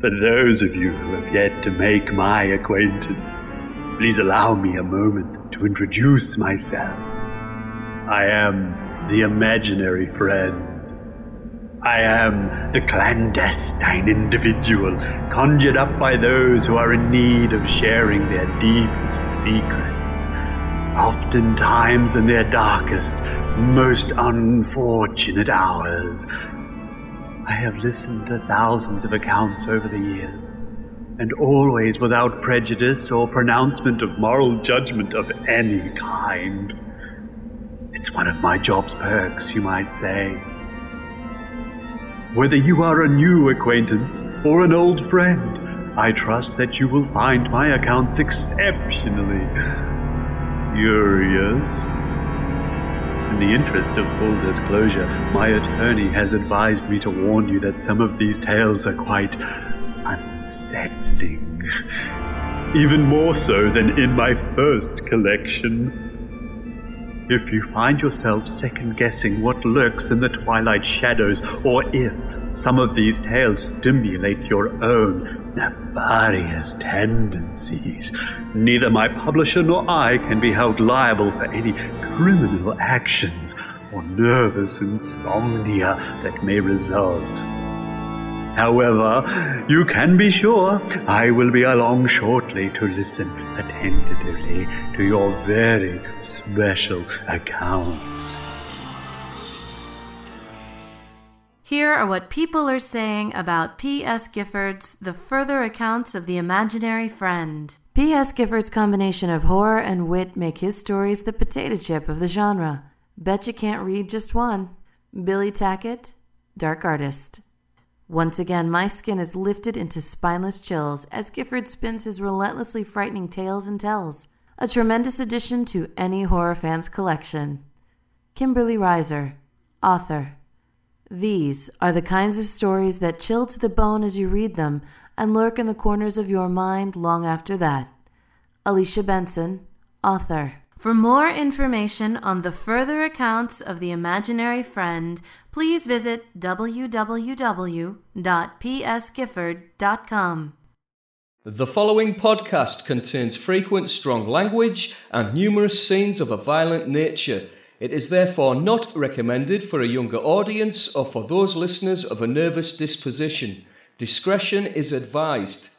For those of you who have yet to make my acquaintance, please allow me a moment to introduce myself. I am the imaginary friend. I am the clandestine individual conjured up by those who are in need of sharing their deepest secrets, oftentimes in their darkest, most unfortunate hours. I have listened to thousands of accounts over the years, and always without prejudice or pronouncement of moral judgment of any kind. It's one of my job's perks, you might say. Whether you are a new acquaintance or an old friend, I trust that you will find my accounts exceptionally curious. In the interest of full disclosure, my attorney has advised me to warn you that some of these tales are quite unsettling. Even more so than in my first collection. If you find yourself second guessing what lurks in the twilight shadows, or if some of these tales stimulate your own nefarious tendencies, neither my publisher nor I can be held liable for any criminal actions or nervous insomnia that may result. However, you can be sure I will be along shortly to listen attentively to your very special account. Here are what people are saying about P.S. Gifford's The Further Accounts of the Imaginary Friend. P.S. Gifford's combination of horror and wit make his stories the potato chip of the genre. Bet you can't read just one. Billy Tackett, Dark Artist. Once again, my skin is lifted into spineless chills as Gifford spins his relentlessly frightening tales and tells. A tremendous addition to any horror fan's collection. Kimberly Reiser, author. These are the kinds of stories that chill to the bone as you read them and lurk in the corners of your mind long after that. Alicia Benson, author. For more information on the further accounts of the imaginary friend, please visit www.psgifford.com. The following podcast contains frequent strong language and numerous scenes of a violent nature. It is therefore not recommended for a younger audience or for those listeners of a nervous disposition. Discretion is advised.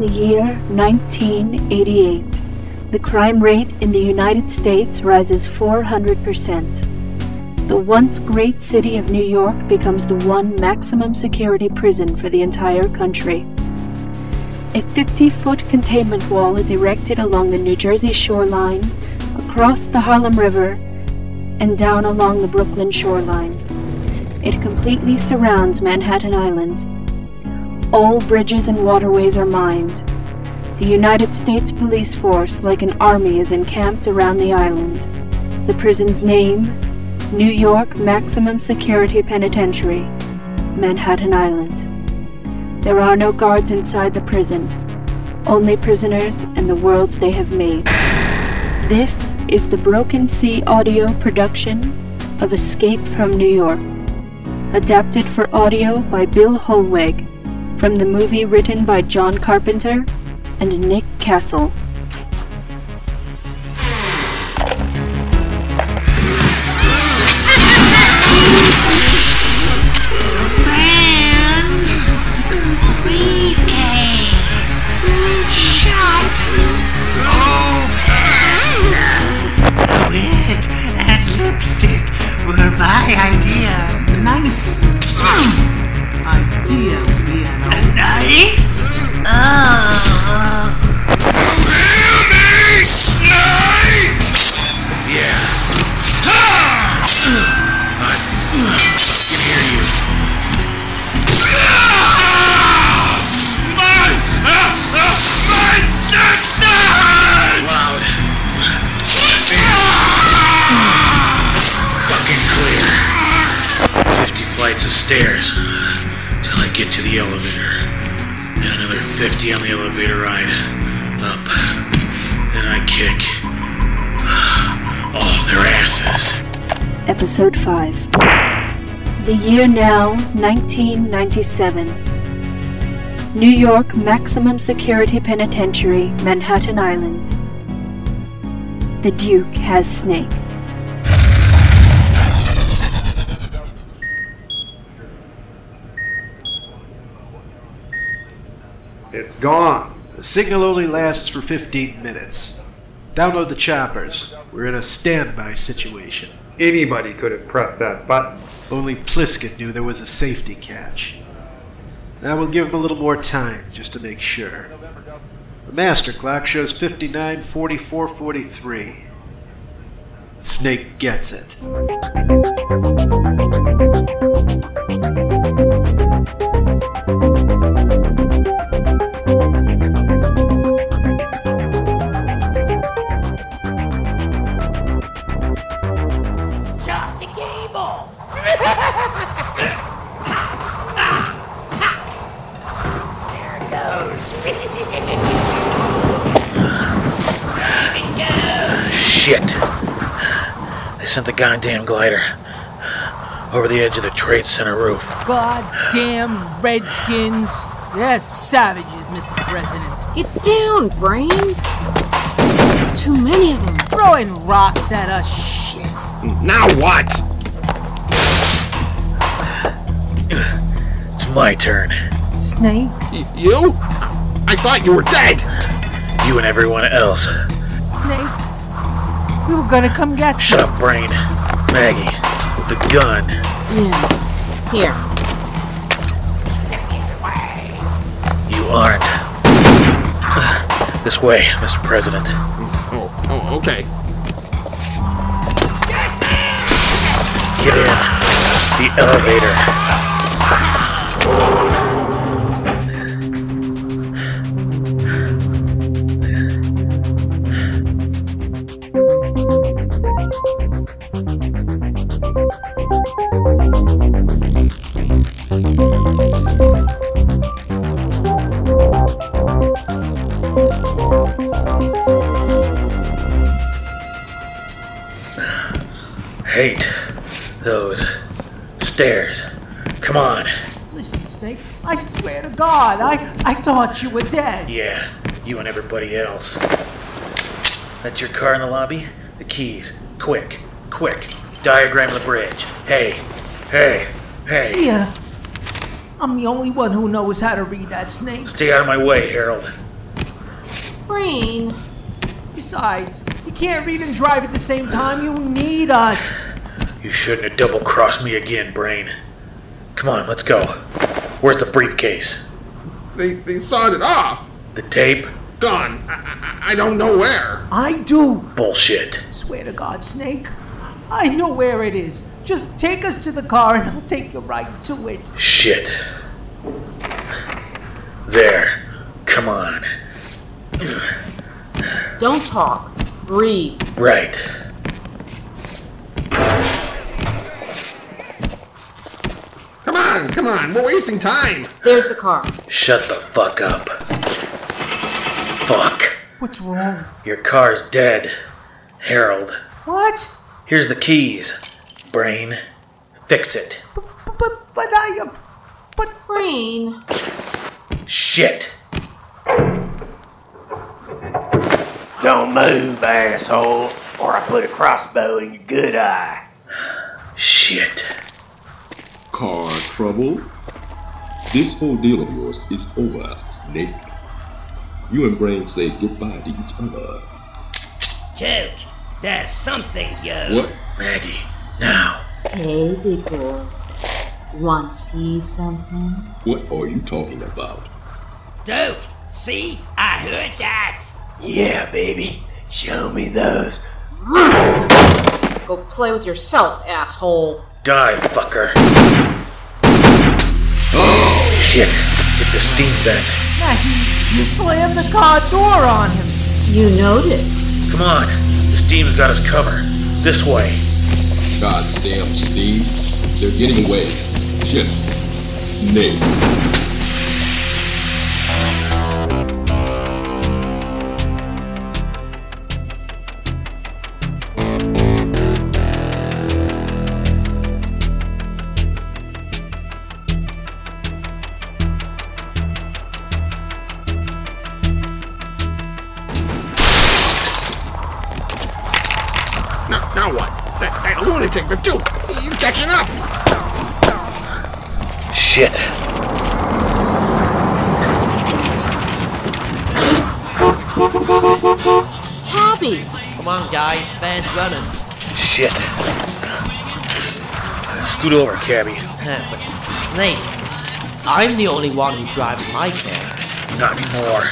The year 1988, the crime rate in the United States rises 400%. The once great city of New York becomes the one maximum security prison for the entire country. A 50 foot containment wall is erected along the New Jersey shoreline, across the Harlem River, and down along the Brooklyn shoreline. It completely surrounds Manhattan Island all bridges and waterways are mined. The United States Police Force, like an army, is encamped around the island. The prison's name New York Maximum Security Penitentiary, Manhattan Island. There are no guards inside the prison, only prisoners and the worlds they have made. This is the Broken Sea audio production of Escape from New York, adapted for audio by Bill Holweg from the movie written by John Carpenter and Nick Castle. 1995. The year now 1997. New York Maximum Security Penitentiary, Manhattan Island. The Duke has Snake. It's gone. The signal only lasts for 15 minutes. Download the choppers. We're in a standby situation. Anybody could have pressed that button. Only Plissken knew there was a safety catch. Now we'll give him a little more time, just to make sure. The master clock shows 59, 44, 43. Snake gets it. Shit. They sent the goddamn glider over the edge of the Trade Center roof. Goddamn Redskins. They're savages, Mr. President. Get down, Brain! Too many of them. Throwing rocks at us. Shit. Now what? It's my turn. Snake? Y- you? I thought you were dead. You and everyone else. Snake? We were gonna come get you. Shut up, Brain. Maggie, with the gun. Yeah. Here. You aren't. This way, Mr. President. Oh, oh, okay. Get in. The elevator. God, I, I thought you were dead. Yeah, you and everybody else. That's your car in the lobby? The keys. Quick, quick. Diagram the bridge. Hey, hey, hey. Yeah. I'm the only one who knows how to read that snake. Stay out of my way, Harold. Brain. Besides, you can't read and drive at the same time. You need us. You shouldn't have double crossed me again, Brain. Come on, let's go. Where's the briefcase? They they sawed it off. The tape? Gone. I, I, I don't know where. I do. Bullshit. Swear to God, Snake. I know where it is. Just take us to the car and I'll take you right to it. Shit. There. Come on. Don't talk. Breathe. Right. Come on, come on. We're wasting time. There's the car. Shut the fuck up. Fuck. What's wrong? Your car's dead. Harold. What? Here's the keys. Brain. Fix it. But, but, but I. Uh, but. Brain. Shit. Don't move, asshole, or I put a crossbow in your good eye. Shit. Car trouble? This whole deal of yours is over, Snake. You and Brain say goodbye to each other. Duke, There's something, yo. What? Maggie. Now. Hey, big boy. Want to see something? What are you talking about? Duke, see? I heard that. Yeah, baby. Show me those. Go play with yourself, asshole. Die, fucker. Shit. It's a steam vent. Maggie, you slammed the car door on him. You noticed. Come on. The steam's got us covered. This way. Goddamn Steve. They're getting away. Shit. Snake. Scoot over, cabby. But Snake, I'm the only one who drives my car. Not anymore.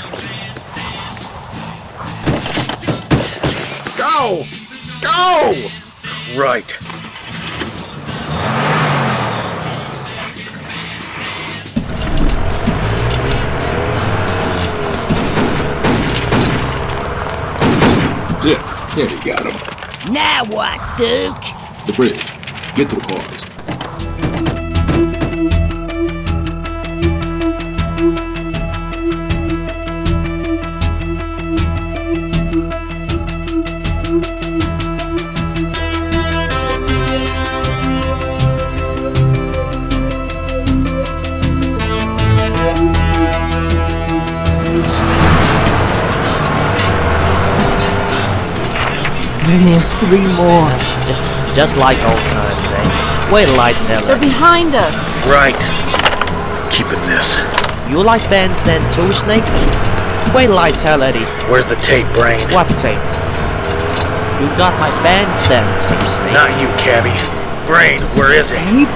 Go! Go! Right. There, Cabby got him. Now what, Duke? The bridge. Get to the cars. There's three more. Just like old times, eh? Wait till I tell They're behind us. Right. Keeping this. You like bands then too, Snake? Wait till I tell Eddie. Where's the tape, Brain? What tape? You got my bandstand tape, Snake. Not you, cabby. Brain, where is it? Tape?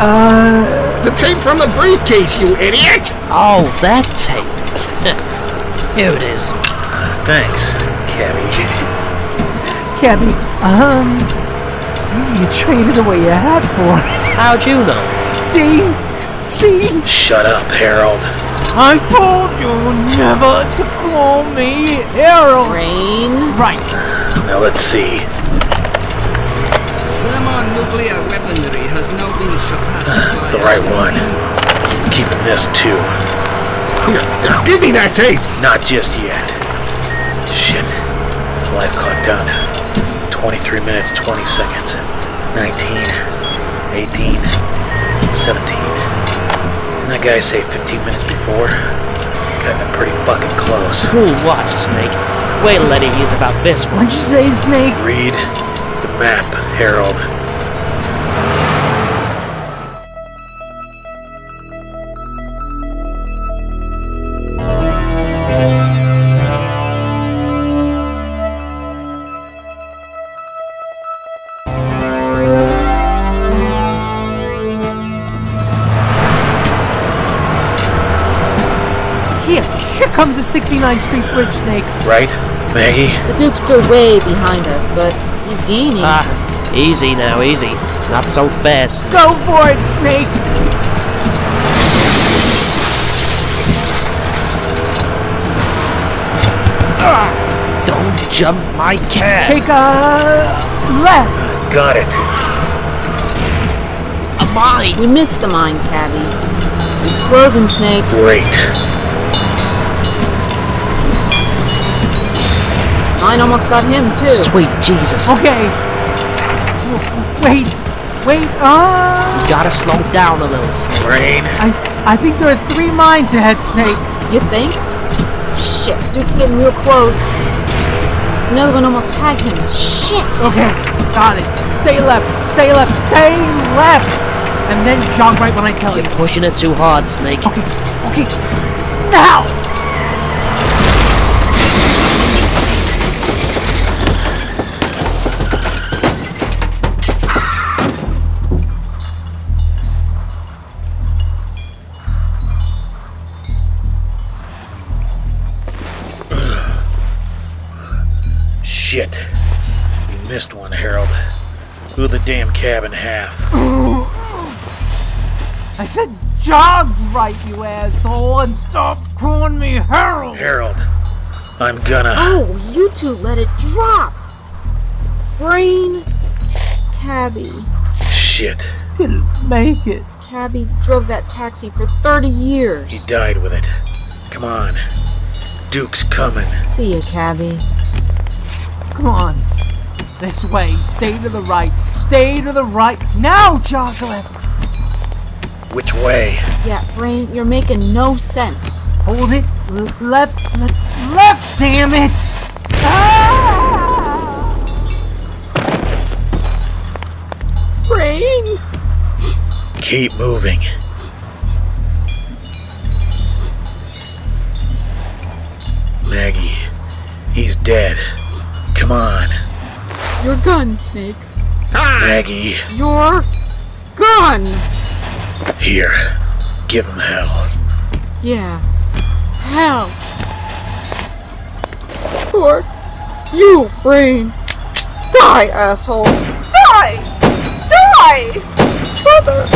Uh. The tape from the briefcase, you idiot! Oh, that tape. Here it is. Thanks, cabby. Cabby, um. You, you traded away your hat for it. How'd you know? See? See? Shut up, Harold. I told you never to call me Harold. Rain. Right. Now let's see. Thermonuclear weaponry has now been surpassed by It's the right one. Keeping this too. Here, here, give me that tape! Not just yet. Shit. Life clock done. 23 minutes, 20 seconds. 19, 18, 17. Didn't that guy say 15 minutes before? Cutting it pretty fucking close. Cool watch, Snake. Wait till Eddie hears about this one. What'd you say, Snake? Read the map, Harold. 69th Street Bridge, Snake. Right, Maggie? The Duke's still way behind us, but he's gaining. Ah, easy now, easy. Not so fast. Go for it, Snake. Don't jump my car. Take a left. Got it. A mine. We missed the mine, Cabby. Explosion snake. Great. Mine almost got him too. Sweet Jesus. Okay. W- Wait, wait. Uh, You gotta slow down a little, Snake. Brain. I, I think there are three mines ahead, Snake. You think? Shit, Duke's getting real close. Another one almost tagged him. Shit. Okay, got it. Stay left. Stay left. Stay left. And then jog right when I tell you. You're pushing it too hard, Snake. Okay, okay. Now. Shit. You missed one, Harold. Blew the damn cab in half. I said jog right, you asshole, and stop calling me Harold. Harold, I'm gonna. Oh, you two let it drop. Brain. Cabby. Shit. Didn't make it. Cabby drove that taxi for 30 years. He died with it. Come on. Duke's coming. See ya, Cabby. Come on. This way. Stay to the right. Stay to the right. Now jog left. Which way? Yeah, Brain, you're making no sense. Hold it. L- left, left, left, damn it! Ah! Brain! Keep moving. Maggie, he's dead. Come on. Your gun, Snake. Maggie, Your gun! here. Give him hell. Yeah. Hell. Or you, Brain. Die, asshole. Die! Die! Mother!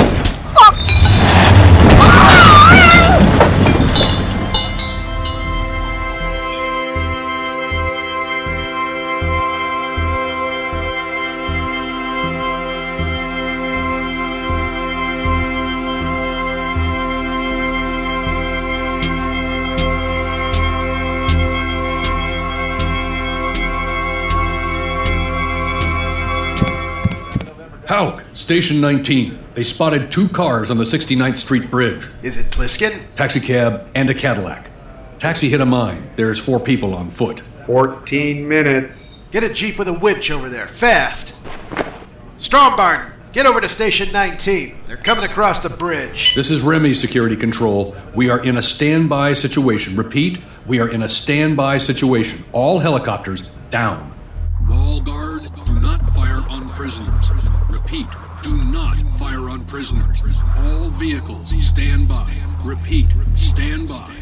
Hauk, Station 19. They spotted two cars on the 69th Street Bridge. Is it Plissken? Taxicab and a Cadillac. Taxi hit a mine. There's four people on foot. 14 minutes. Get a jeep with a winch over there, fast. Strombarn, get over to Station 19. They're coming across the bridge. This is Remy Security Control. We are in a standby situation. Repeat, we are in a standby situation. All helicopters down. Wall guard, do not fire on prisoners. Repeat, do not fire on prisoners. All vehicles stand by. Repeat, stand by.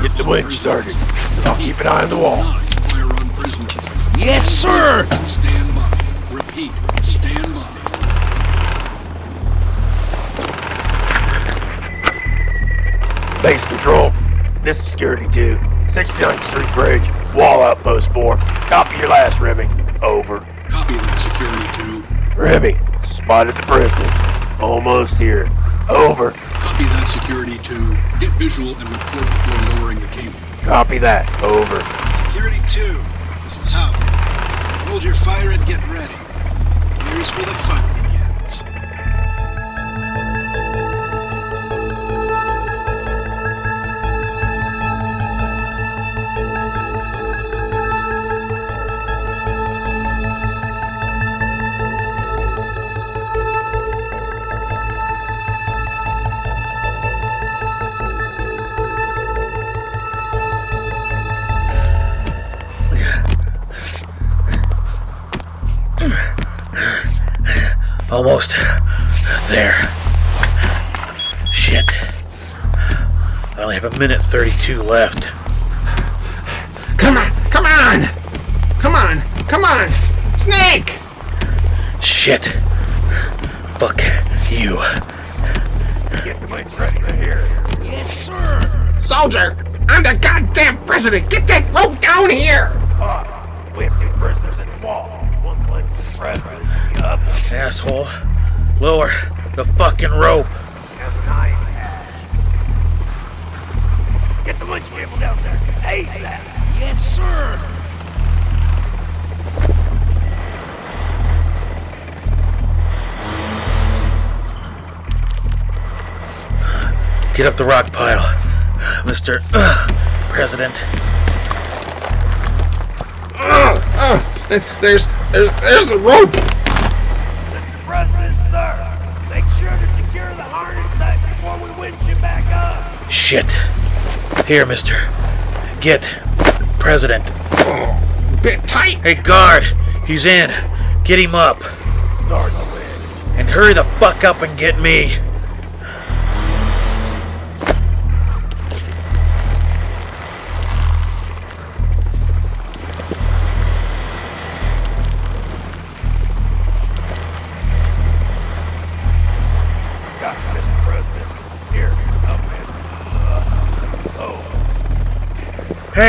Get the winch started. I'll keep an eye on the wall. Fire on prisoners. Yes, sir. Stand by. Repeat, stand by. Base control. This is security 2. 69th Street Bridge. Wall outpost 4. Copy your last, Remy. Over. Copy that, security 2. Remy, spotted the prisoners. Almost here. Over. Copy that, security 2. Get visual and report before lowering the cable. Copy that. Over. Security 2, this is Hauk. Hold your fire and get ready. Here's where the fun begins. Almost there. Shit. I only have a minute 32 left. Come on, come on! Come on, come on! Snake! Shit. Fuck you. Get the winch ready right here. Yes, sir! Soldier, I'm the goddamn president! Get that rope down here! Ah, we have two prisoners in the wall. One claims the president. The other Asshole. Lower the fucking rope. has an eye patch. Get the winch cable down there. ASAP. Yes, sir! Get up the rock pile, Mr. President. Uh, uh, there's, there's, there's the rope! Shit. Here, mister. Get President. Bit tight! Hey, guard. He's in. Get him up. The. And hurry the fuck up and get me.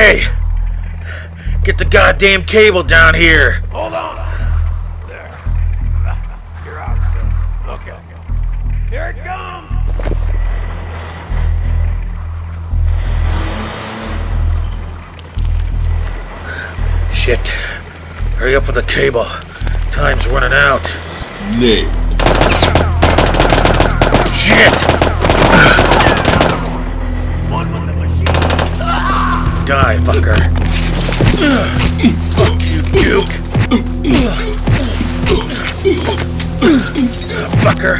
Hey! Get the goddamn cable down here. hold on. There. You're out, sir. Okay. Here it comes. Shit. Hurry up with the cable. Time's running out. Snake. Shit! One with the machine. Die, fucker. Fuck you, Duke. Fucker.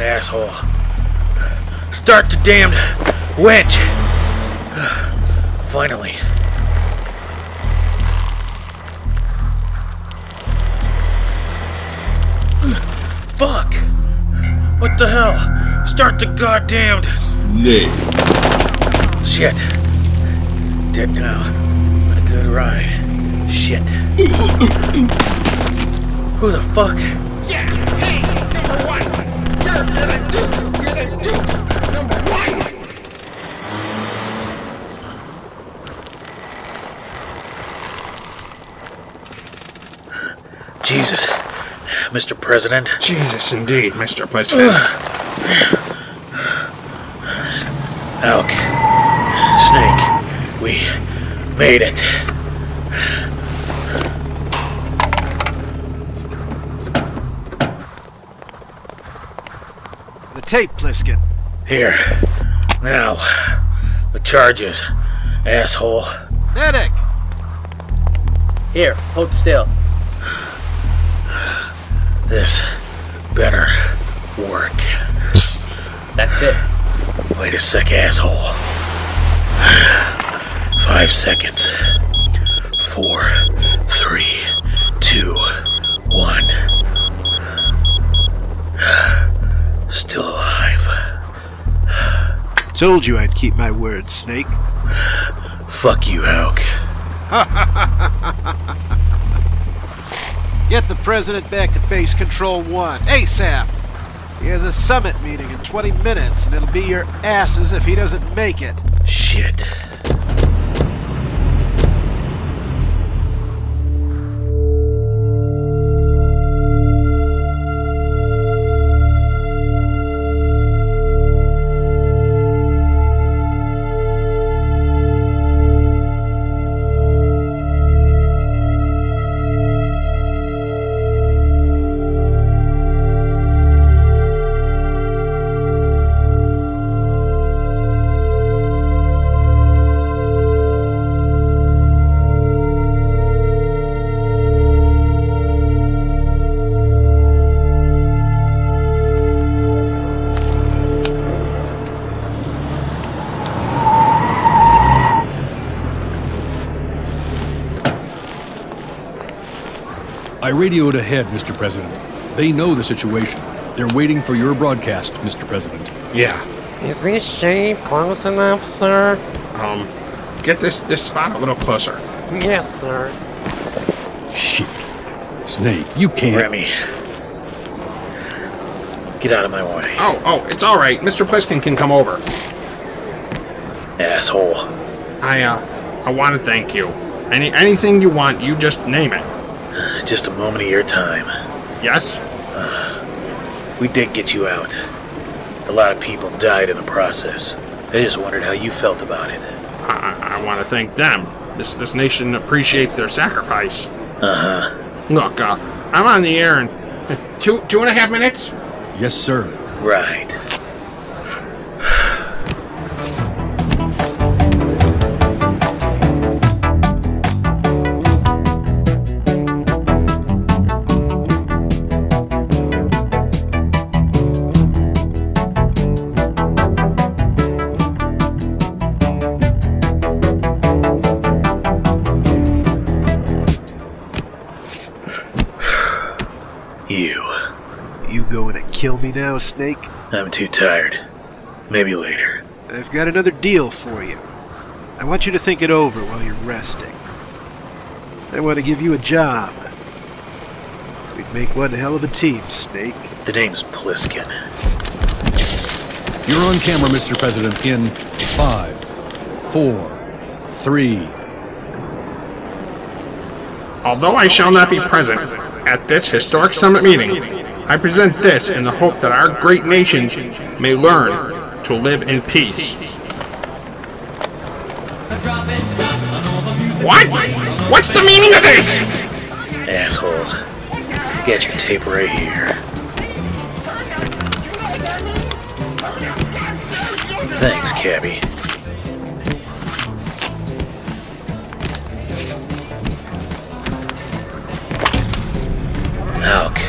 Asshole. Start the damned winch. Finally. Fuck! What the hell? Start the goddamned snake. Shit. Dead now. What a good ride. Shit. Who the fuck? Yeah, hey, number one. You're, you're the Duke. You're the Duke. Number one. Jesus. Mr. President. Jesus, indeed, Mr. President. Elk. Snake. We made it. The tape, Plissken. Here. Now. The charges. Asshole. Medic! Here, hold still. This better work. That's it. Wait a sec, asshole. Five seconds. Four, three, two, one. Still alive. Told you I'd keep my word, Snake. Fuck you, Hauk. Get the president back to base control one. ASAP! He has a summit meeting in 20 minutes, and it'll be your asses if he doesn't make it. Shit. Radioed ahead, Mr. President. They know the situation. They're waiting for your broadcast, Mr. President. Yeah. Is this shave close enough, sir? Um, get this this spot a little closer. Yes, sir. Shit. Snake, you can't. Remy. Get out of my way. Oh, oh, it's all right. Mr. Plissken can come over. Asshole. I uh, I want to thank you. Any anything you want, you just name it. Just a moment of your time. Yes. We did get you out. A lot of people died in the process. I just wondered how you felt about it. I, I, I want to thank them. This this nation appreciates their sacrifice. Uh huh. Look, uh, I'm on the air in two two and a half minutes. Yes, sir. Right. Now, Snake? I'm too tired. Maybe later. I've got another deal for you. I want you to think it over while you're resting. I want to give you a job. We'd make one hell of a team, Snake. The name's Plissken. You're on camera, Mr. President, in five, four, three. Although I shall not be present at this historic summit meeting, I present this in the hope that our great nations may learn to live in peace. What? What's the meaning of this? Assholes. Get your tape right here. Thanks, cabby. Oh,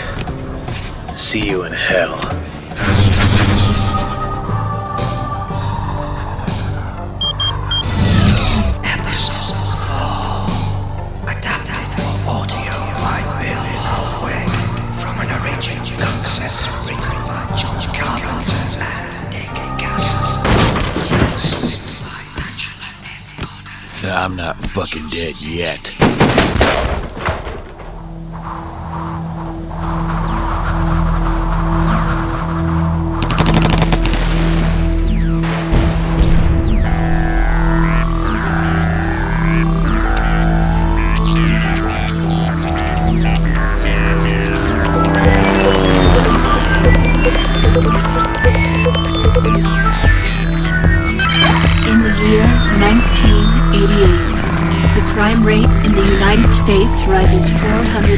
see you in hell. I'm not fucking dead yet.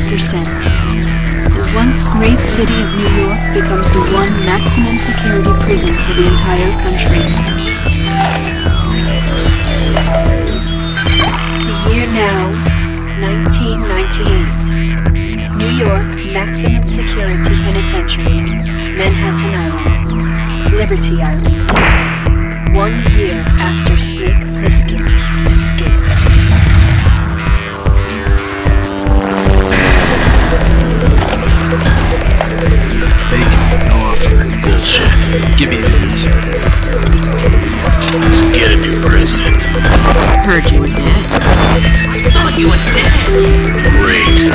The once great city of New York becomes the one maximum security prison for the entire country. The year now, 1998. New York Maximum Security Penitentiary, Manhattan Island, Liberty Island. One year after Snake Plissken escaped. Bacon, no offer. Bullshit. Give me a minute, sir. So get a new president. Heard you were dead. I thought you were dead. Great.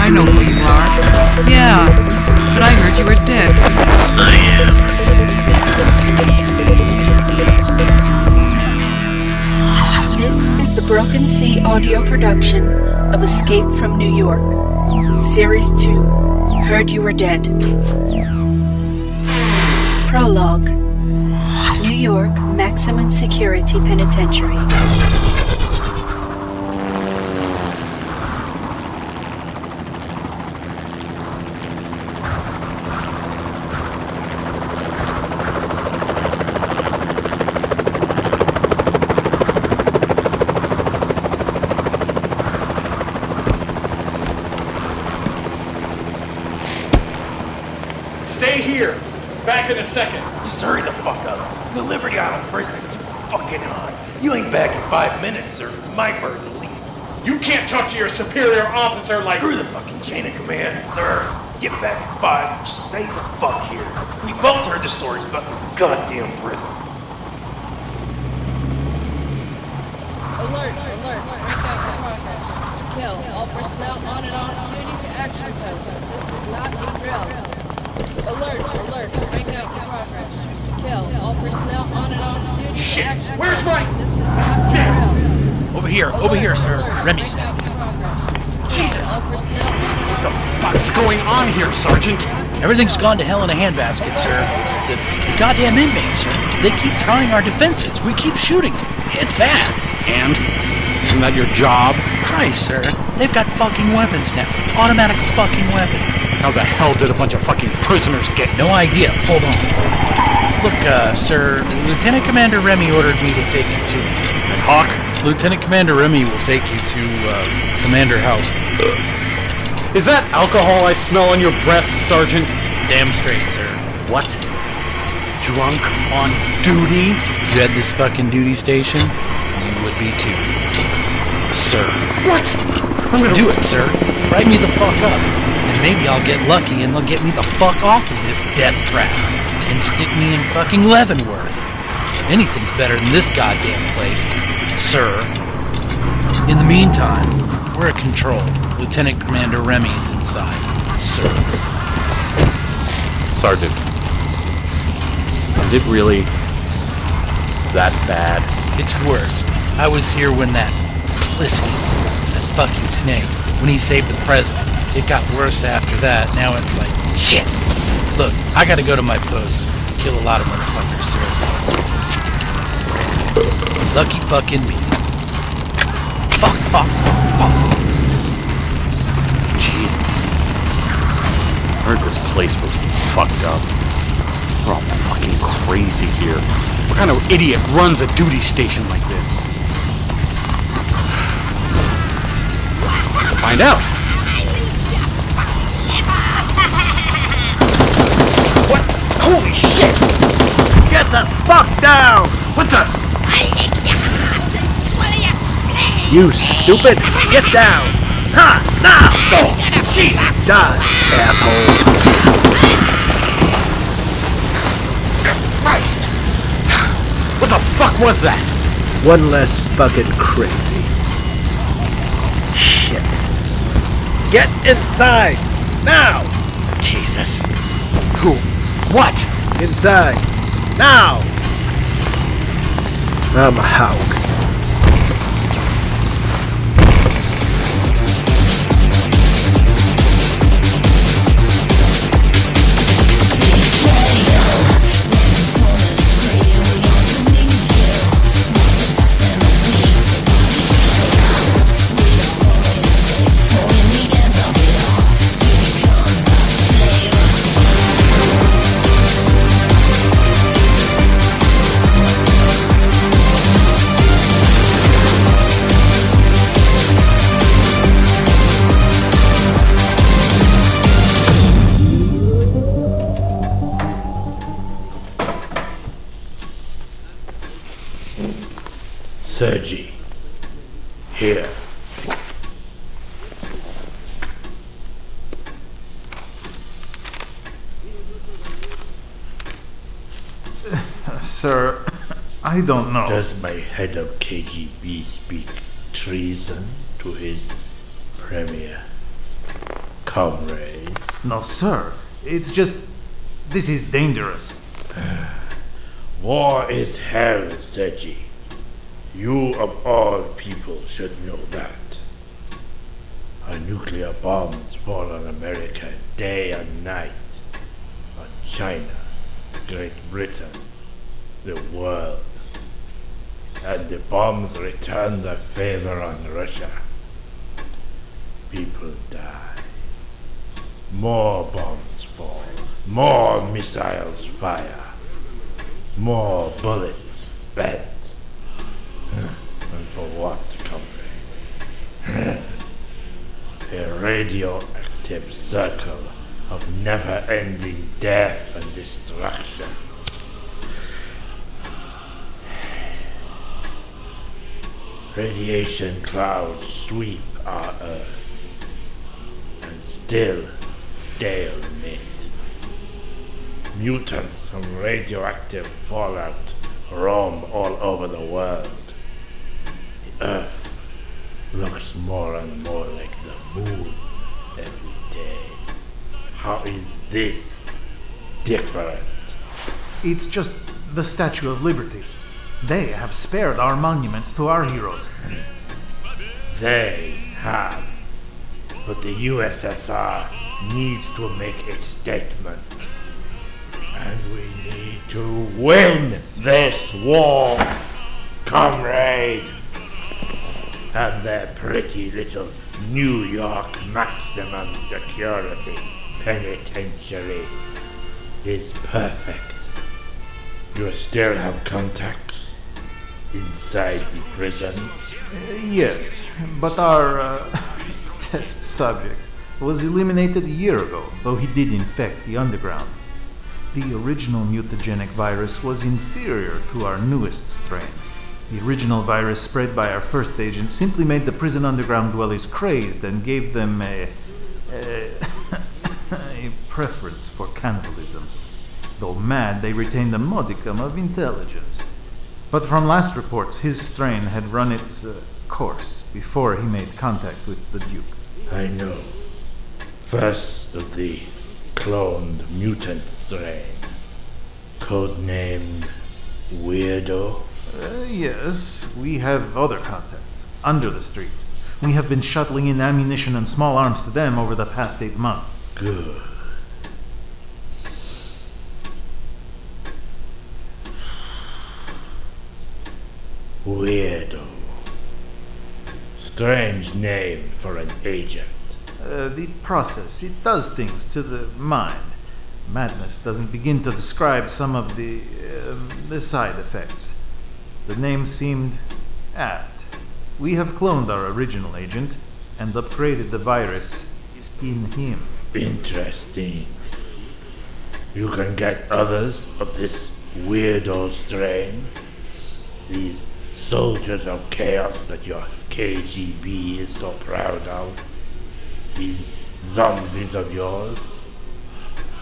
I know who you are. Yeah, but I heard you were dead. I am. This is the Broken Sea audio production of Escape from New York, Series 2 Heard You Were Dead. Prologue New York Maximum Security Penitentiary. Stay here. Back in a second. Just hurry the fuck up. The Liberty Island prison is too fucking hot. You ain't back in five minutes, sir. My bird to leave. You can't talk to your superior officer like. Screw the fucking chain of command, sir. Get back Everything's gone to hell in a handbasket, sir. The, the goddamn inmates, sir. They keep trying our defenses. We keep shooting them. It's bad. And? Isn't that your job? Christ, sir. They've got fucking weapons now. Automatic fucking weapons. How the hell did a bunch of fucking prisoners get? No idea. Hold on. Look, uh, sir, Lieutenant Commander Remy ordered me to take you to Hauk? Lieutenant Commander Remy will take you to, uh, Commander Howard. Is that alcohol I smell on your breath, Sergeant? Damn straight, sir. What? Drunk on duty? You had this fucking duty station? You would be too. Sir. What? I'm gonna Do it, sir. Write me the fuck up. And maybe I'll get lucky and they'll get me the fuck off of this death trap. And stick me in fucking Leavenworth. Anything's better than this goddamn place. Sir. In the meantime, we're at control. Lieutenant Commander Remy is inside. Sir. Sergeant. Is it really that bad? It's worse. I was here when that Plissken, that fucking snake, when he saved the president. It got worse after that. Now it's like, shit. Look, I gotta go to my post. Kill a lot of motherfuckers, sir. Lucky fucking me. Fuck, fuck, fuck. Jesus. I heard this place was fucked up. We're all fucking crazy here. What kind of idiot runs a duty station like this? Find out. What? Holy shit! Get the fuck down! What the? You stupid! Get down! Ha! Now! Oh, Jesus! Die, asshole! Was that? One less fucking crazy. Shit. Get inside! Now! Jesus. Who? What? Inside! Now! I'm a Hauk. Does my head of KGB speak treason to his premier comrade? No, sir. It's just. This is dangerous. War is hell, Sergi. You of all people should know that. A nuclear bombs fall on America day and night. On China, Great Britain, the world. And the bombs return the favor on Russia. People die. More bombs fall. More missiles fire. More bullets spent. And for what, comrade? A radioactive circle of never ending death and destruction. Radiation clouds sweep our Earth, and still stalemate. Mutants from radioactive fallout roam all over the world. The Earth looks more and more like the moon every day. How is this different? It's just the Statue of Liberty. They have spared our monuments to our heroes. They have. But the USSR needs to make a statement. And we need to win this war, comrade. And their pretty little New York maximum security penitentiary is perfect. You still have contacts inside the prison? Uh, yes, but our uh, test subject was eliminated a year ago, though he did infect the underground. The original mutagenic virus was inferior to our newest strain. The original virus spread by our first agent simply made the prison underground dwellers crazed and gave them a, a, a preference for cannibalism. Though mad, they retained a modicum of intelligence. But from last reports, his strain had run its uh, course before he made contact with the Duke. I know. First of the cloned mutant strain, codenamed Weirdo. Uh, yes, we have other contacts under the streets. We have been shuttling in ammunition and small arms to them over the past eight months. Good. Weirdo. Strange name for an agent. Uh, the process, it does things to the mind. Madness doesn't begin to describe some of the, uh, the side effects. The name seemed apt. We have cloned our original agent and upgraded the virus in him. Interesting. you can get others of this weirdo strain. These soldiers of chaos that your KGB is so proud of. These zombies of yours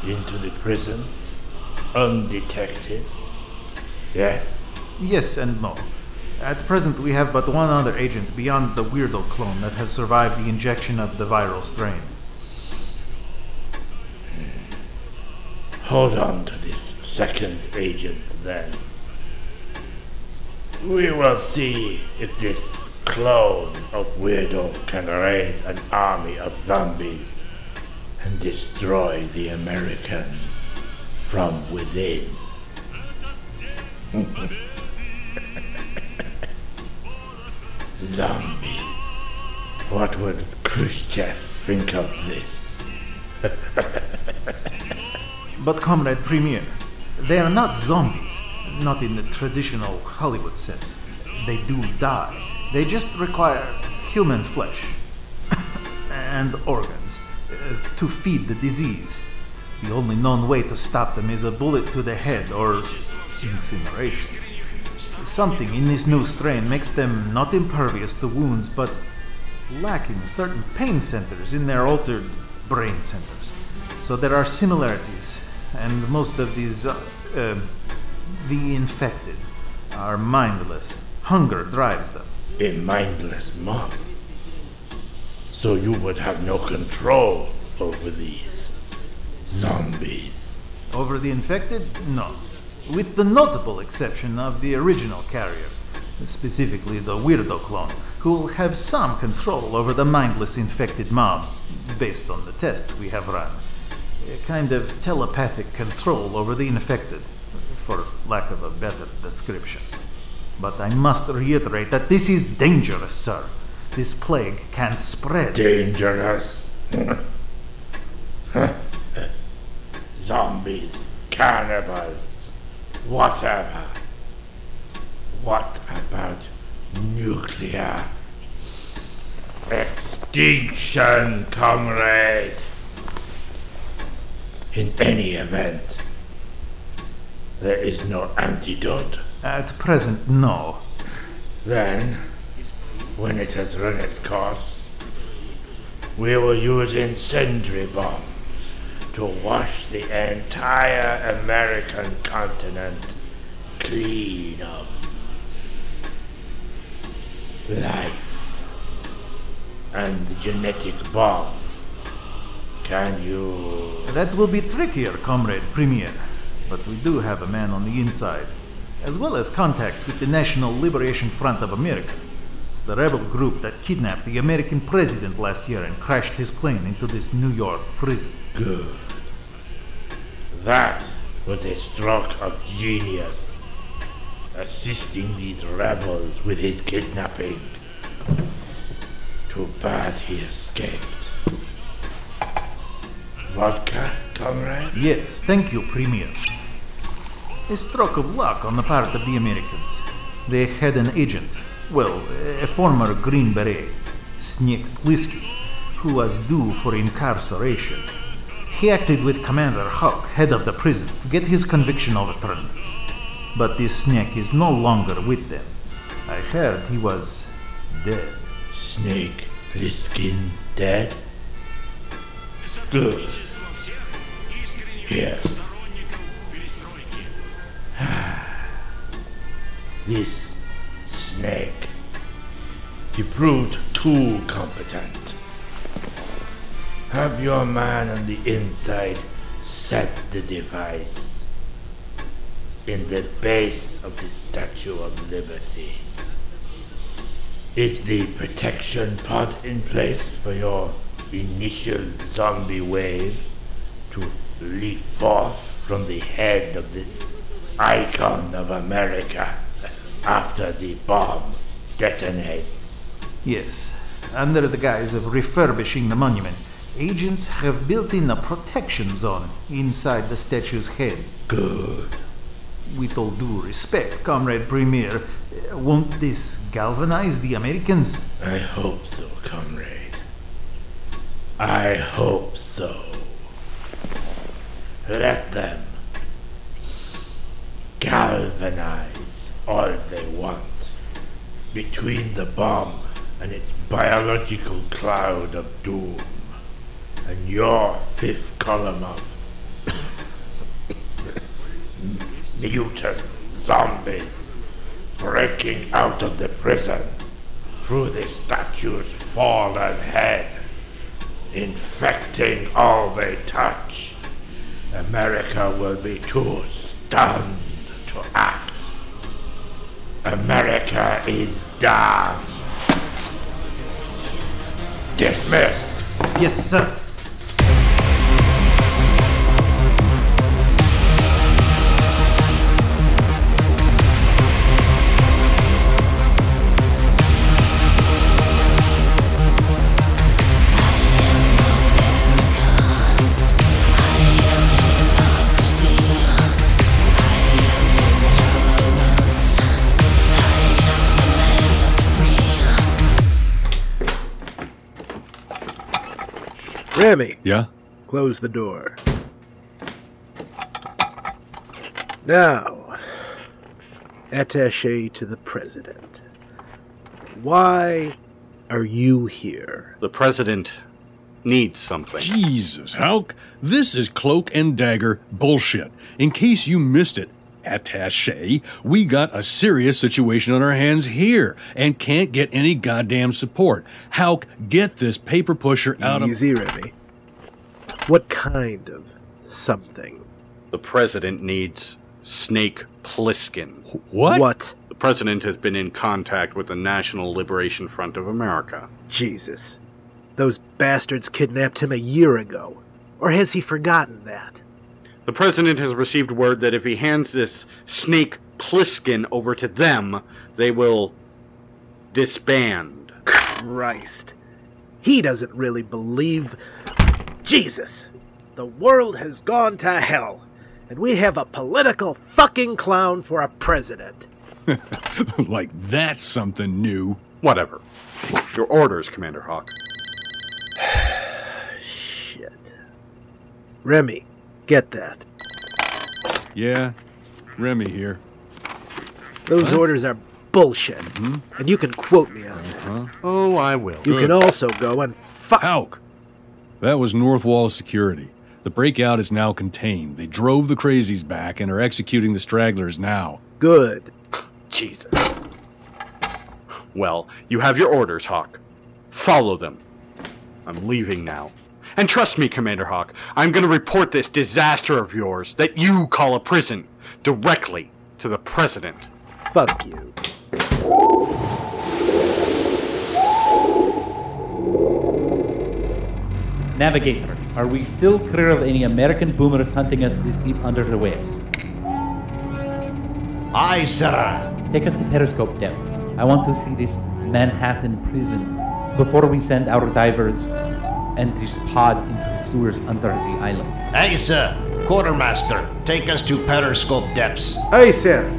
into the prison undetected. Yes? Yes and no. At present, we have but one other agent beyond the weirdo clone that has survived the injection of the viral strain. Hold on to this second agent then. We will see if this clone of Weirdo can raise an army of zombies and destroy the Americans from within. zombies. What would Khrushchev think of this? But, Comrade Premier, they are not zombies, not in the traditional Hollywood sense. They do die. They just require human flesh and organs uh, to feed the disease. The only known way to stop them is a bullet to the head or incineration. Something in this new strain makes them not impervious to wounds, but lacking certain pain centers in their altered brain centers. So there are similarities, and most of these, uh, uh, the infected, are mindless. Hunger drives them. A mindless mob. So you would have no control over these zombies. Over the infected? No. With the notable exception of the original carrier, specifically the weirdo clone, who will have some control over the mindless infected mob, based on the tests we have run. A kind of telepathic control over the infected, for lack of a better description. But I must reiterate that this is dangerous, sir. This plague can spread. Dangerous. Zombies, cannibals, whatever. What about nuclear extinction, comrade? In any event, there is no antidote. At present, no. Then, when it has run its course, we will use incendiary bombs to wash the entire American continent clean of life. And the genetic bomb. Can you. That will be trickier, Comrade Premier. But we do have a man on the inside, as well as contacts with the National Liberation Front of America, the rebel group that kidnapped the American president last year and crashed his plane into this New York prison. Good. That was a stroke of genius, assisting these rebels with his kidnapping. Too bad he escaped. Vodka, comrade? Yes, thank you, Premier. A stroke of luck on the part of the Americans. They had an agent, well, a former Green Beret, Snake Plissken, who was due for incarceration. He acted with Commander Hauk, head of the prison, to get his conviction overturned. But this Snake is no longer with them. I heard he was dead. Snake Plissken dead? Good. Here. this snake. He proved too competent. Have your man on the inside set the device in the base of the Statue of Liberty. Is the protection pod in place for your initial zombie wave to leap forth from the head of this icon of America after the bomb detonates? Yes, under the guise of refurbishing the monument, agents have built in a protection zone inside the statue's head. Good. With all due respect, Comrade Premier, uh, won't this galvanize the Americans? I hope so, comrade. I hope so. Let them galvanize all they want. Between the bomb and its biological cloud of doom, and your fifth column of mutant zombies breaking out of the prison through the statue's fallen head, infecting all they touch. America will be too stunned act. America is done. Dismissed. Yes, sir. Remy, Yeah? close the door. Now, attache to the president. Why are you here? The president needs something. Jesus, Hauk, this is cloak and dagger bullshit. In case you missed it, attache, we got a serious situation on our hands here and can't get any goddamn support. Hauk, get this paper pusher out of. Easy, Remy. What kind of something? The president needs Snake Plissken. What? What? The president has been in contact with the National Liberation Front of America. Jesus. Those bastards kidnapped him a year ago. Or has he forgotten that? The president has received word that if he hands this Snake Plissken over to them, they will disband. Christ. He doesn't really believe. Jesus. The world has gone to hell. And we have a political fucking clown for a president. like that's something new. Whatever. Your orders, Commander Hauk. Shit. Remy, get that. Yeah, Remy here. Those What? orders are bullshit. Hmm. And you can quote me on it. Huh? Oh, I will. You can also go and fuck. Hauk! That was North Wall security. The breakout is now contained. They drove the crazies back and are executing the stragglers now. Good. Jesus. Well, you have your orders, Hauk. Follow them. I'm leaving now. And trust me, Commander Hauk, I'm going to report this disaster of yours that you call a prison directly to the President. Fuck you. Navigator, are we still clear of any American boomers hunting us this deep under the waves? Aye, sir. Take us to periscope depth. I want to see this Manhattan prison before we send our divers and this pod into the sewers under the island. Aye, sir. Quartermaster, take us to periscope depths. Aye, sir.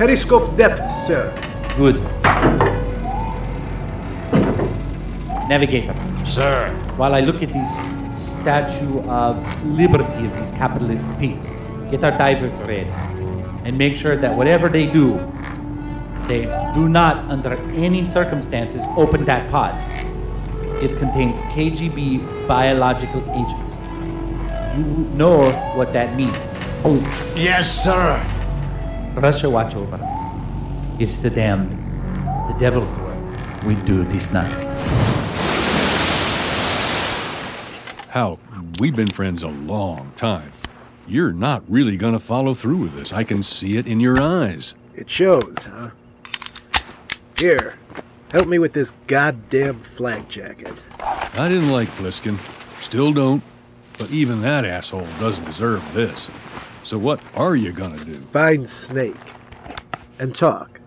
Periscope depth, sir. Good. Navigator. Sir. While I look at this statue of liberty of these capitalist pigs, get our divers ready. And make sure that whatever they do, they do not, under any circumstances, open that pod. It contains KGB biological agents. You know what that means. Oh. Yes, sir. Russia watch over us. It's the damned, the devil's work we do this night. How? We've been friends a long time. You're not really gonna follow through with this. I can see it in your eyes. It shows, huh? Here, help me with this goddamn flag jacket. I didn't like Plissken. Still don't. But even that asshole doesn't deserve this. So what are you gonna do? Find Snake and talk.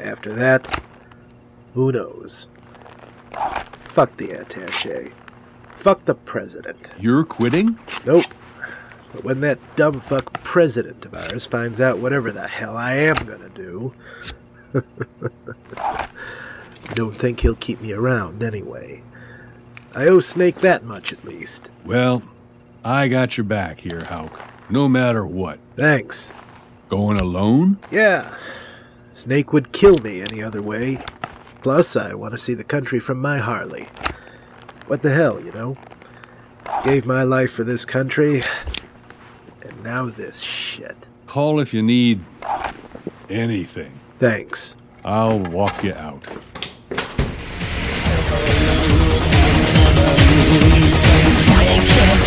After that, who knows? Fuck the attache. Fuck the president. You're quitting? Nope. But when that dumb fuck president of ours finds out whatever the hell I am gonna do, don't think he'll keep me around anyway. I owe Snake that much at least. Well, I got your back here, Hauk. No matter what. Thanks. Going alone? Yeah. Snake would kill me any other way. Plus, I want to see the country from my Harley. What the hell, you know? Gave my life for this country, and now this shit. Call if you need anything. Thanks. I'll walk you out. What now?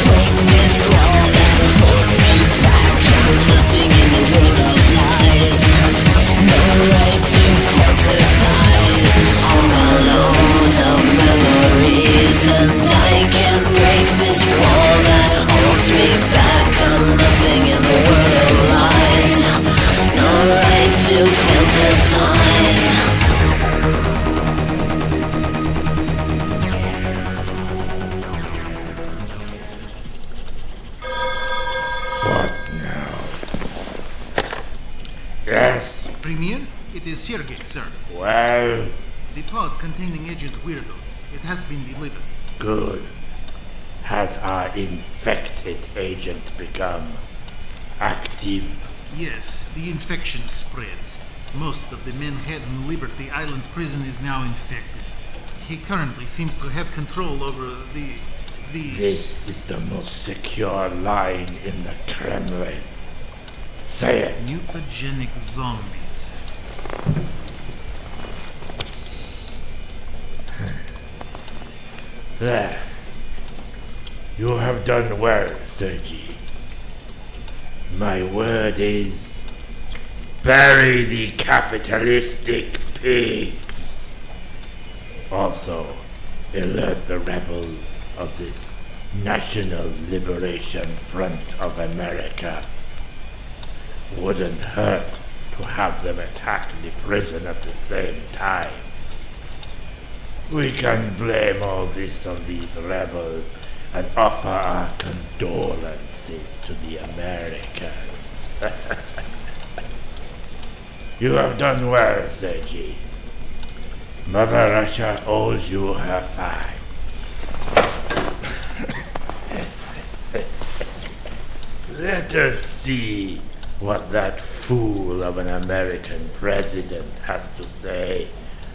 Sergei, sir. Well, The pod containing Agent Weirdo. It has been delivered. Good. Has our infected agent become active? Yes, the infection spreads. Most of the Manhattan Liberty Island prison is now infected. He currently seems to have control over the. the. This is the most secure line in the Kremlin. Say it. mutagenic zombies. There. You have done well, Sergei. My word is bury the capitalistic pigs. Also, alert the rebels of this National Liberation Front of America. Wouldn't hurt to have them attack the prison at the same time. We can blame all this on these rebels and offer our condolences to the Americans. you have done well, Sergei. Mother Russia owes you her thanks. Let us see what that fool of an American president has to say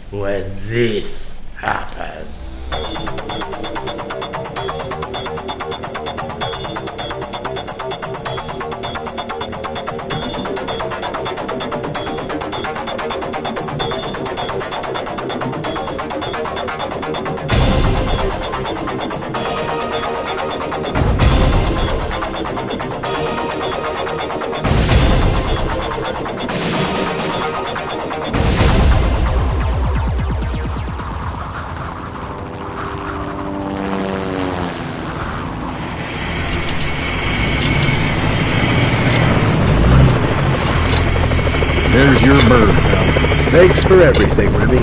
when this happens. For everything, Remy.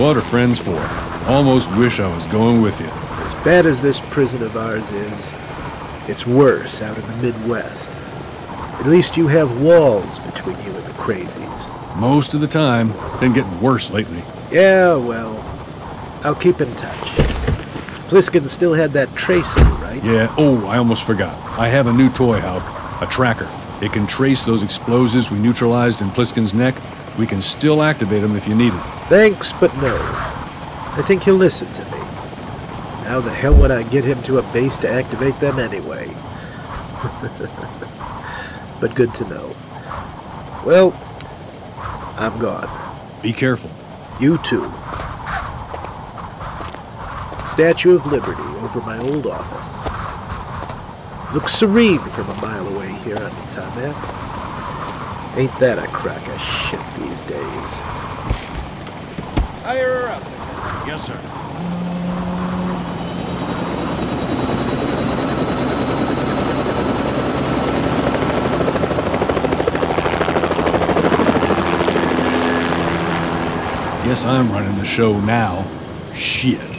What are friends for? Almost wish I was going with you. As bad as this prison of ours is, it's worse out in the Midwest. At least you have walls between you and the crazies. Most of the time. Been getting worse lately. Yeah, well, I'll keep in touch. Plissken still had that tracer, right? Yeah, oh, I almost forgot. I have a new toy, Hauk. A tracker. It can trace those explosives we neutralized in Plissken's neck. We can still activate them if you need it. Thanks, but no. I think he'll listen to me. How the hell would I get him to a base to activate them anyway? but good to know. Well, I'm gone. Be careful. You too. Statue of Liberty over my old office. Looks serene from a mile away here at the top end. Ain't that a crack of shit these days? Higher her up. Yes, sir. Guess I'm running the show now. Shit.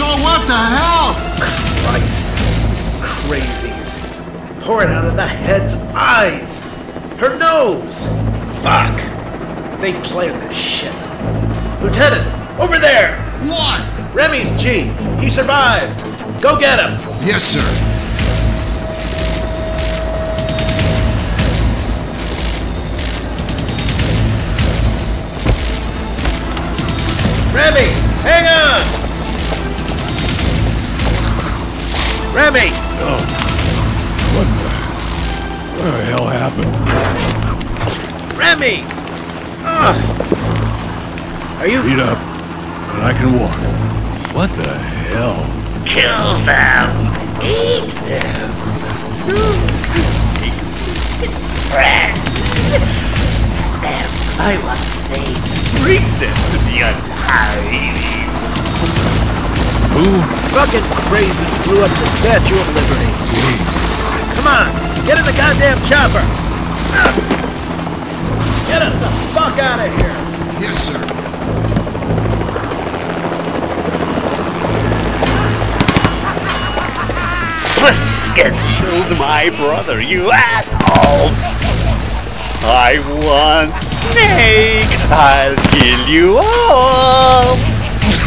Oh, what the hell? Christ. Crazies. Pouring out of the head's eyes. Her nose. Fuck. They planned this shit. Lieutenant, over there. What? Remy's G. He survived. Go get him. Yes, sir. Remy, Remy. Oh, what the? What the hell happened? Remy. Ugh. Are you? Beat up, and I can walk. What the hell? Kill them! Eat them! Friend! Them I once stayed. Bring them to the untidy. Who? Fucking crazy blew up the Statue of Liberty. Jesus. Come on, get in the goddamn chopper. Get us the fuck out of here. Yes, sir. Brisket killed my brother, you assholes! I want Snake! I'll kill you all!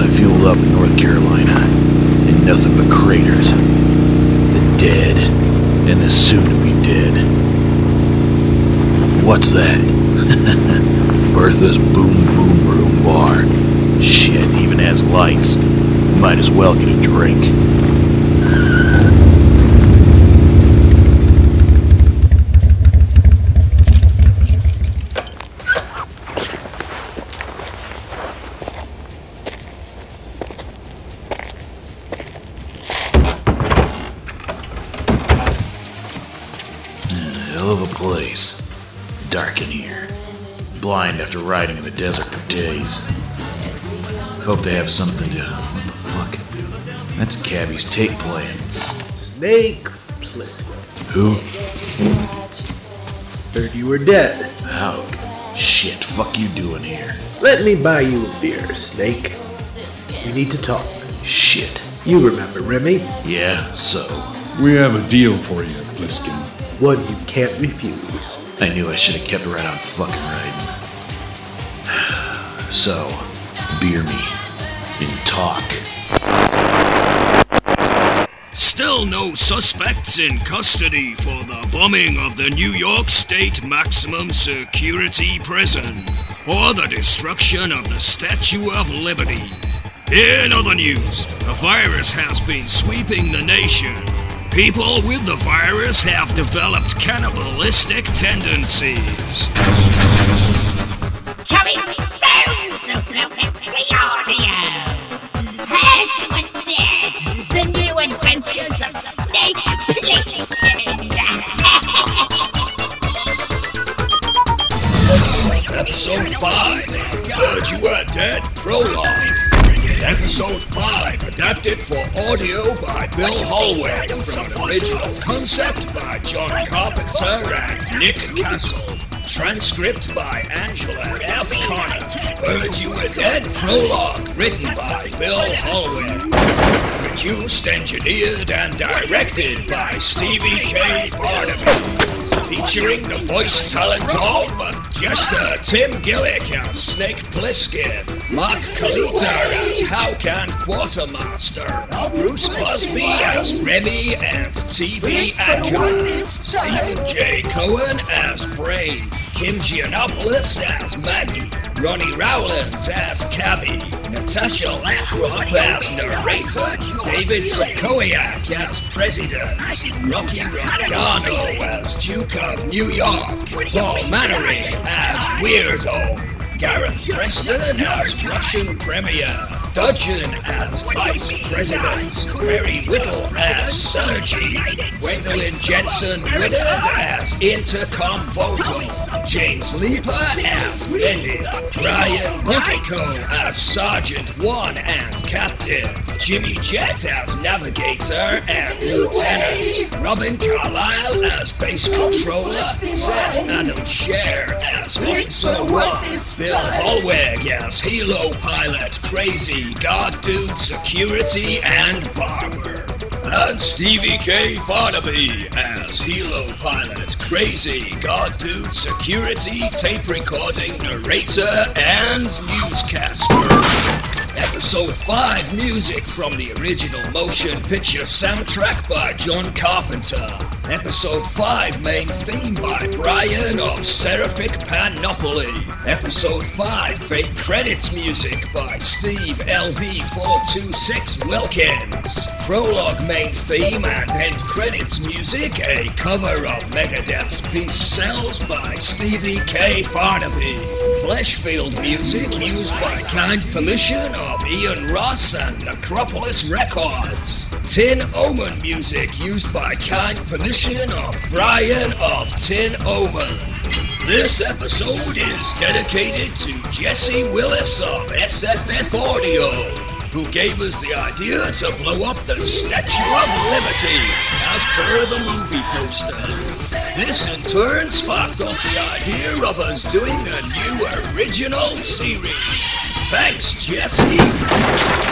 I fueled up in North Carolina. And nothing but craters. The dead. And the soon to be dead. What's that? Bertha's Boom Boom Room Bar. Shit, even has lights. Might as well get a drink. Desert for days. Hope they have something to. What the fuck? That's Cabby's tape playing. Snake Plissken. Who? Heard you were dead. How? Shit, fuck you doing here? Let me buy you a beer, Snake. We need to talk. Shit. You remember Remy? Yeah, so. We have a deal for you, Plissken. One you can't refuse. I knew I should have kept right on fucking riding. So, beer me. And talk. Still no suspects in custody for the bombing of the New York State Maximum Security Prison or the destruction of the Statue of Liberty. In other news, the virus has been sweeping the nation. People with the virus have developed cannibalistic tendencies. Coming soon to Prophecy Audio. Ash was dead. The new adventures of Snake Plissken. Episode 5. Heard You Were Dead Prologue. Episode 5, adapted for audio by Bill Hollweg, from an original concept by John Carpenter and Nick Castle. Transcript by Angela F. Connor. Heard You Were Dead Prologue, written by Bill Hollweg. Produced, engineered, and directed by Stevie K. Farnaby. Featuring the voice talent of Jester Tim Gillick as Snake Plissken, Mark Kalita as Howcan Quartermaster, Bruce Busby as Remy and TV anchor, Stephen J. Cohen as Brain, Kim Giannopoulos as Maggie, Ronnie Rowlands as Cabby, Natasha Lathrop as narrator, David Sokoyak as president, Rocky Rodgano as Duke of New York, Paul Mannering as Weirdo, Gareth Preston as Russian Premier, Dudgeon as Vice President, Mary Whittle as Sergi, Gwendolyn Jensen Woodard as Intercom Vocal, James Leaper as Medic, Brian Bukiko as Sergeant 1 and Captain, Jimmy Jett as Navigator and Lieutenant, Robin Carlyle as Base Controller, Seth Adam Scher as Officer 1, Bill Hollweg as Helo Pilot, Crazy, God Dude Security, and Barber. And Stevie K. Farnaby as Helo Pilot, Crazy, God Dude Security, Tape Recording, Narrator, and Newscaster. Episode 5 music from the original motion picture soundtrack by John Carpenter. Episode 5 main theme by Brian of Seraphic Panoply. Episode 5 fake credits music by Steve LV426 Wilkins. Prologue main theme and end credits music, a cover of Megadeth's Peace Sells by Stevie K. Farnaby. Fleshfield music used by kind permission of Ian Ross and Necropolis Records. Tin Omen music used by kind permission of Brian of Tin Omen. This episode is dedicated to Jesse Willis of SFF Audio, who gave us the idea to blow up the Statue of Liberty, as per the movie poster. This in turn sparked off the idea of us doing a new original series. Thanks, Jesse.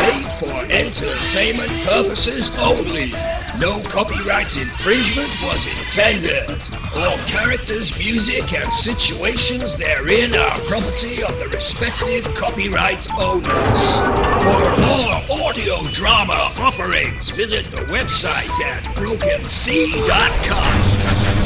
Made for entertainment purposes only. No copyright infringement was intended. All characters, music, and situations therein are property of the respective copyright owners. For more audio drama offerings, visit the website at brokensea.com.